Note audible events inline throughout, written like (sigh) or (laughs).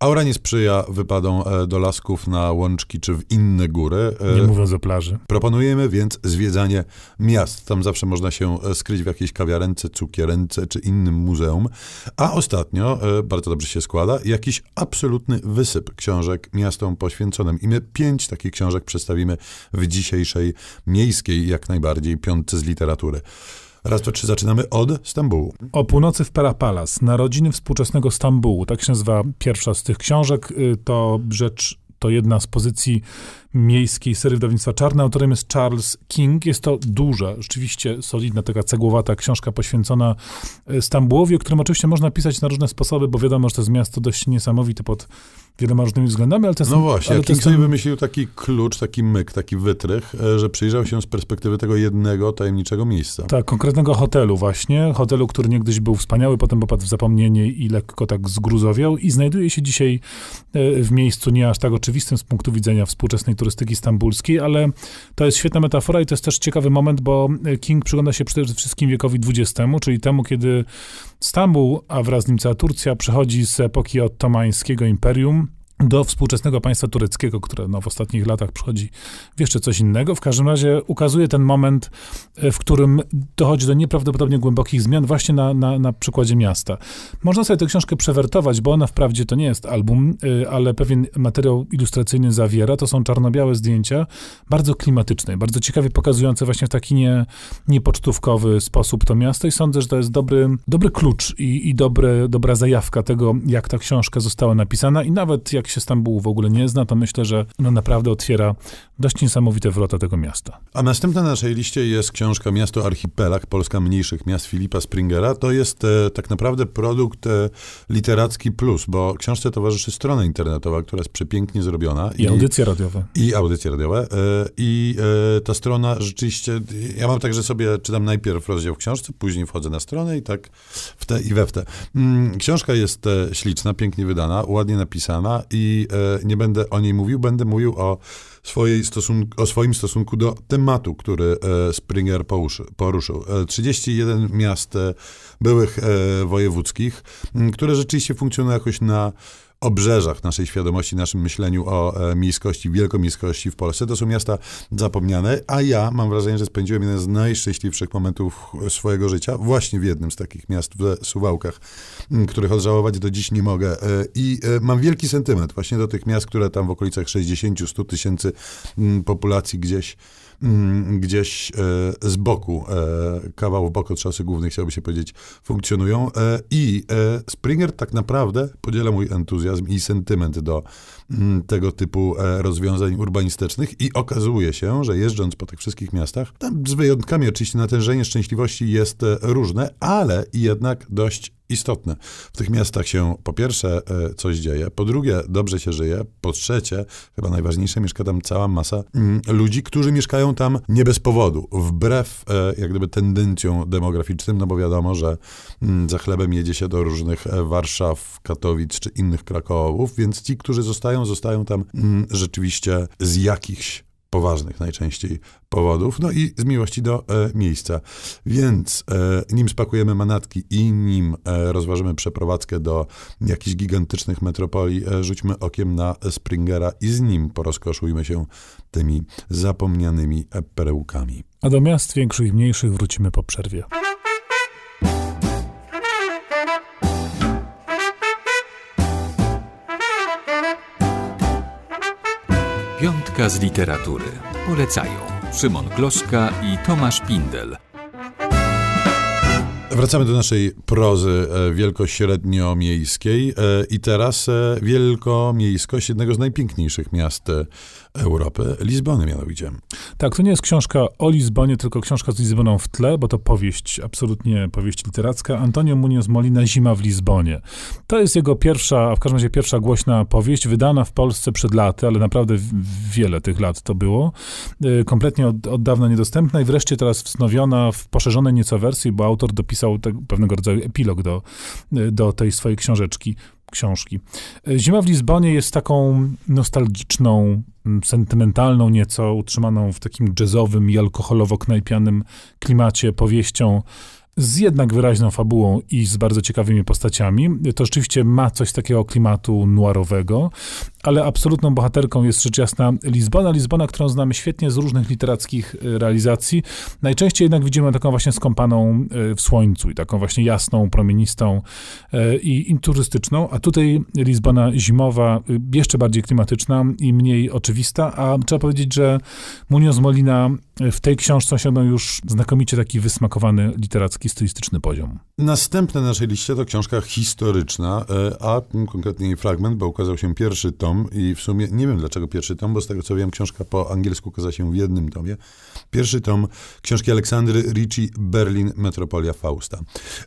Aura nie sprzyja wypadom e, do lasków na łączki czy w inne góry. E, nie mówiąc o plaży. Proponujemy więc zwiedzanie miast. Tam zawsze można się e, skryć w jakiejś kawiarence, cukierence czy innym muzeum. A ostatnio, bardzo dobrze się składa, jakiś absolutny wysyp książek miastom poświęconym. I my pięć takich książek przedstawimy w dzisiejszej miejskiej, jak najbardziej, piątce z literatury. Raz, dwa, trzy, zaczynamy od Stambułu. O północy w Perapalas, narodziny współczesnego Stambułu. Tak się nazywa pierwsza z tych książek. Y, to rzecz, to jedna z pozycji miejskiej serii wydawnictwa Czarne. Autorem jest Charles King. Jest to duża, rzeczywiście solidna, taka cegłowata książka poświęcona y, Stambułowi, o którym oczywiście można pisać na różne sposoby, bo wiadomo, że to jest miasto dość niesamowite pod wieloma różnymi względami, ale to jest... No właśnie, ale King sobie wymyślił taki klucz, taki myk, taki wytrych, e, że przyjrzał się z perspektywy tego jednego tajemniczego miejsca. Tak, konkretnego hotelu właśnie, hotelu, który niegdyś był wspaniały, potem popadł w zapomnienie i lekko tak zgruzowiał i znajduje się dzisiaj e, w miejscu nie aż tak oczywistym z punktu widzenia współczesnej turystyki stambulskiej, ale to jest świetna metafora i to jest też ciekawy moment, bo King przygląda się przede wszystkim wiekowi XX, czyli temu, kiedy Stambuł, a wraz z nim cała Turcja przechodzi z epoki ottomańskiego imperium do współczesnego państwa tureckiego, które no, w ostatnich latach przychodzi w jeszcze coś innego. W każdym razie ukazuje ten moment, e, w którym dochodzi do nieprawdopodobnie głębokich zmian właśnie na, na, na przykładzie miasta. Można sobie tę książkę przewertować, bo ona wprawdzie to nie jest album, e, ale pewien materiał ilustracyjny zawiera. To są czarno-białe zdjęcia, bardzo klimatyczne, bardzo ciekawie pokazujące właśnie w taki nie, niepocztówkowy sposób to miasto i sądzę, że to jest dobry, dobry klucz i, i dobre, dobra zajawka tego, jak ta książka została napisana i nawet jak się Stambułu w ogóle nie zna, to myślę, że no naprawdę otwiera dość niesamowite wrota tego miasta. A następna na naszej liście jest książka Miasto Archipelag, Polska Mniejszych Miast Filipa Springera. To jest e, tak naprawdę produkt e, literacki plus, bo książce towarzyszy strona internetowa, która jest przepięknie zrobiona. I, i audycje radiowe. I audycje radiowe. E, I e, ta strona rzeczywiście, ja mam tak, że sobie czytam najpierw rozdział w książce, później wchodzę na stronę i tak w te i we w te. Mm, książka jest e, śliczna, pięknie wydana, ładnie napisana i i e, nie będę o niej mówił, będę mówił o, swojej stosunku, o swoim stosunku do tematu, który e, Springer poruszył. 31 e, miast byłych wojewódzkich, które rzeczywiście funkcjonują jakoś na obrzeżach naszej świadomości, naszym myśleniu o e, miejskości, wielkomiejskości w Polsce. To są miasta zapomniane, a ja mam wrażenie, że spędziłem jeden z najszczęśliwszych momentów swojego życia właśnie w jednym z takich miast w Suwałkach, których odżałować do dziś nie mogę. E, I e, mam wielki sentyment właśnie do tych miast, które tam w okolicach 60-100 tysięcy populacji gdzieś gdzieś z boku, kawał w bok od szosy głównej, chciałby się powiedzieć, funkcjonują. I Springer tak naprawdę podziela mój entuzjazm i sentyment do mm, tego typu rozwiązań urbanistycznych i okazuje się, że jeżdżąc po tych wszystkich miastach, tam z wyjątkami oczywiście natężenie szczęśliwości jest różne, ale jednak dość istotne. W tych miastach się po pierwsze e, coś dzieje, po drugie dobrze się żyje, po trzecie, chyba najważniejsze, mieszka tam cała masa mm, ludzi, którzy mieszkają tam nie bez powodu, wbrew e, jak gdyby tendencjom demograficznym, no bo wiadomo, że mm, za chlebem jedzie się do różnych e, Warszaw, Katowic czy innych Krakołów, więc ci, którzy zostają, zostają tam mm, rzeczywiście z jakichś poważnych najczęściej powodów, no i z miłości do e, miejsca. Więc e, nim spakujemy manatki i nim e, rozważymy przeprowadzkę do jakichś gigantycznych metropolii, e, rzućmy okiem na Springera i z nim porozkoszujmy się tymi zapomnianymi perełkami. A do miast większych i mniejszych wrócimy po przerwie. Z literatury. Polecają Szymon Gloszka i Tomasz Pindel. Wracamy do naszej prozy e, wielkośredniomiejskiej e, i teraz e, wielkomiejskość jednego z najpiękniejszych miast Europy, Lizbony mianowicie. Tak, to nie jest książka o Lizbonie, tylko książka z Lizboną w tle, bo to powieść, absolutnie powieść literacka. Antonio Munoz Molina, Zima w Lizbonie. To jest jego pierwsza, a w każdym razie pierwsza głośna powieść, wydana w Polsce przed laty, ale naprawdę wiele tych lat to było. Y, kompletnie od, od dawna niedostępna i wreszcie teraz wznowiona w poszerzonej nieco wersji, bo autor dopisał te, pewnego rodzaju epilog do, y, do tej swojej książeczki książki. Y, Zima w Lizbonie jest taką nostalgiczną sentymentalną nieco, utrzymaną w takim jazzowym i alkoholowo-knajpianym klimacie powieścią z jednak wyraźną fabułą i z bardzo ciekawymi postaciami. To rzeczywiście ma coś takiego klimatu noirowego, ale absolutną bohaterką jest rzecz jasna Lizbona. Lizbona, którą znamy świetnie z różnych literackich e, realizacji. Najczęściej jednak widzimy taką właśnie skąpaną e, w słońcu i taką właśnie jasną, promienistą e, i, i turystyczną, a tutaj Lizbona zimowa, jeszcze bardziej klimatyczna i mniej oczywista, a trzeba powiedzieć, że Munoz Molina w tej książce osiągnął już znakomicie taki wysmakowany literacki, stylistyczny poziom. Następne na naszej liście to książka historyczna, a konkretnie jej fragment, bo ukazał się pierwszy tom tom i w sumie nie wiem dlaczego pierwszy tom, bo z tego co wiem, książka po angielsku ukazała się w jednym tomie. Pierwszy tom książki Aleksandry Ricci, Berlin, Metropolia Fausta.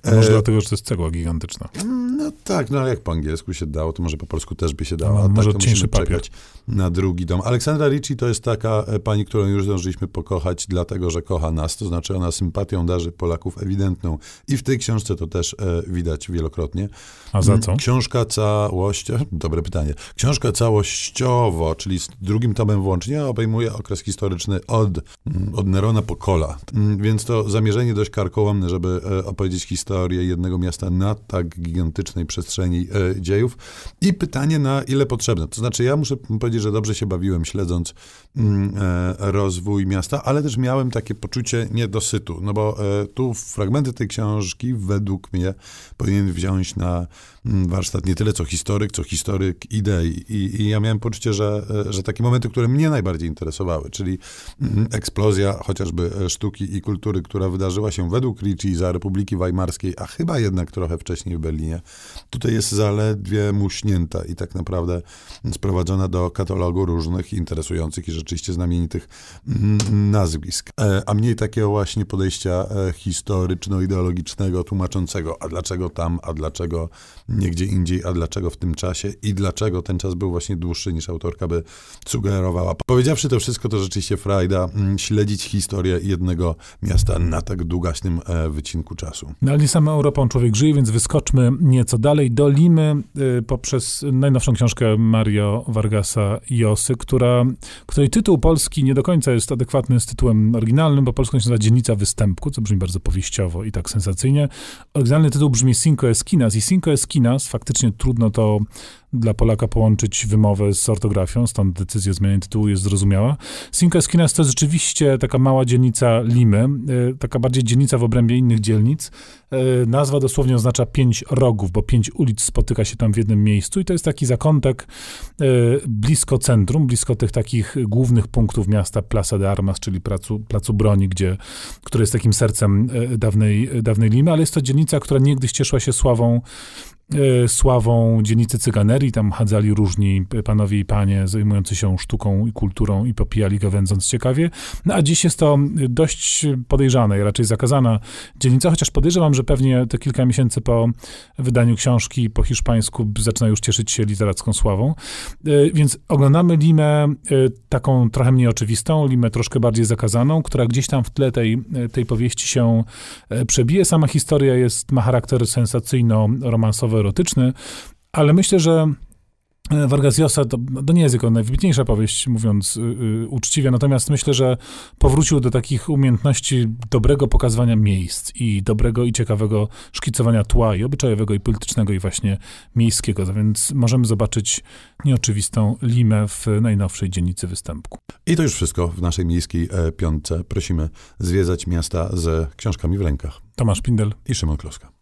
może e... dlatego, że to jest cegła gigantyczna. No tak, no jak po angielsku się dało, to może po polsku też by się dało. No, a może tak, cieńszy papier. na drugi dom. Aleksandra Ricci to jest taka e, pani, którą już zdążyliśmy pokochać, dlatego, że kocha nas, to znaczy ona sympatią darzy Polaków ewidentną. I w tej książce to też e, widać wielokrotnie. A za co? Książka całościowo, (laughs) dobre pytanie. Książka całościowo, czyli z drugim tomem włącznie, obejmuje okres historyczny od, mm, od Nerona po Kola. Mm, więc to zamierzenie dość karkołomne, żeby e, opowiedzieć historię jednego miasta na tak gigantycznej przestrzeni e, dziejów. I pytanie, na ile potrzebne. To znaczy, ja muszę powiedzieć, że dobrze się bawiłem, śledząc mm, e, rozwój miasta, ale też miałem takie poczucie niedosytu, no bo tu fragmenty tej książki według mnie powinien wziąć na warsztat nie tyle co historyk, co historyk idei. I, I, ja miałem poczucie, że, e, że takie momenty, które mnie najbardziej interesowały, czyli mm, eksplozja chociażby e, sztuki i kultury, która wydarzyła się według Ricci za Republiki Weimarskiej, a chyba jednak trochę wcześniej w Berlinie, tutaj jest zaledwie muśnięta i tak naprawdę sprowadzona do katalogu różnych interesujących i rzeczywiście znamienitych mm, nazwisk. E, a mniej takiego właśnie podejścia historyczno-ideologicznego, tłumaczącego, a dlaczego tam, a dlaczego nie gdzie indziej, a dlaczego w tym czasie i dlaczego ten czas był właśnie dłuższy niż autorka by sugerowała. Powiedziawszy to wszystko, to rzeczywiście frajda mm, śledzić historię jednego miasta na tak długaśnym e, wycinku czasu. No ale nie samą Europą człowiek żyje, więc wyskoczmy nieco dalej do Limy y, poprzez najnowszą książkę Mario Vargasa Josy, która, której tytuł polski nie do końca jest adekwatny z tytułem oryginalnym, bo polską się nazywa Dziennica Występku, co brzmi bardzo powieściowo i tak sensacyjnie. Oryginalny tytuł brzmi Cinco Esquinas i Cinco Esquinas. Faktycznie trudno to dla Polaka połączyć wymowę z ortografią, stąd decyzja o zmianie tytułu jest zrozumiała. Cinque Esquinas to rzeczywiście taka mała dzielnica Limy, e, taka bardziej dzielnica w obrębie innych dzielnic. E, nazwa dosłownie oznacza pięć rogów, bo pięć ulic spotyka się tam w jednym miejscu i to jest taki zakątek e, blisko centrum, blisko tych takich głównych punktów miasta Plaza de Armas, czyli placu, placu broni, gdzie, który jest takim sercem dawnej, dawnej Limy, ale jest to dzielnica, która niegdyś cieszyła się sławą sławą dzielnicy cyganerii. Tam chadzali różni panowie i panie zajmujący się sztuką i kulturą i popijali gawędząc ciekawie. No a dziś jest to dość podejrzana i raczej zakazana dzielnica, chociaż podejrzewam, że pewnie te kilka miesięcy po wydaniu książki po hiszpańsku zaczyna już cieszyć się literacką sławą. E, więc oglądamy Limę e, taką trochę mniej oczywistą, Limę troszkę bardziej zakazaną, która gdzieś tam w tle tej, tej powieści się przebije. Sama historia jest, ma charakter sensacyjno-romansowy, erotyczny, ale myślę, że e, Vargas Llosa to, to, nie jest jego najwybitniejsza powieść, mówiąc yy, uczciwie, natomiast myślę, że powrócił do takich umiejętności dobrego pokazywania miejsc i dobrego i ciekawego szkicowania tła i obyczajowego, i politycznego, i właśnie miejskiego. Więc możemy zobaczyć nieoczywistą limę w najnowszej dziennicy występku. I to już wszystko w naszej miejskiej e, piątce. Prosimy zwiedzać miasta z książkami w rękach. Tomasz Pindel i Szymon Kloska.